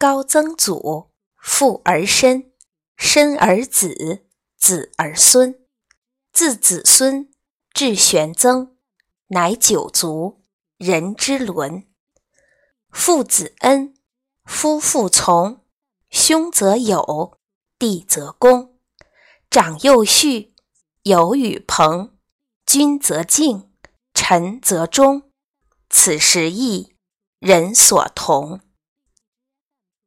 高曾祖，父而身，身而子，子而孙，自子孙至玄曾，乃九族，人之伦。父子恩，夫妇从，兄则友，弟则恭，长幼序，友与朋，君则敬，臣则忠。此时义，人所同。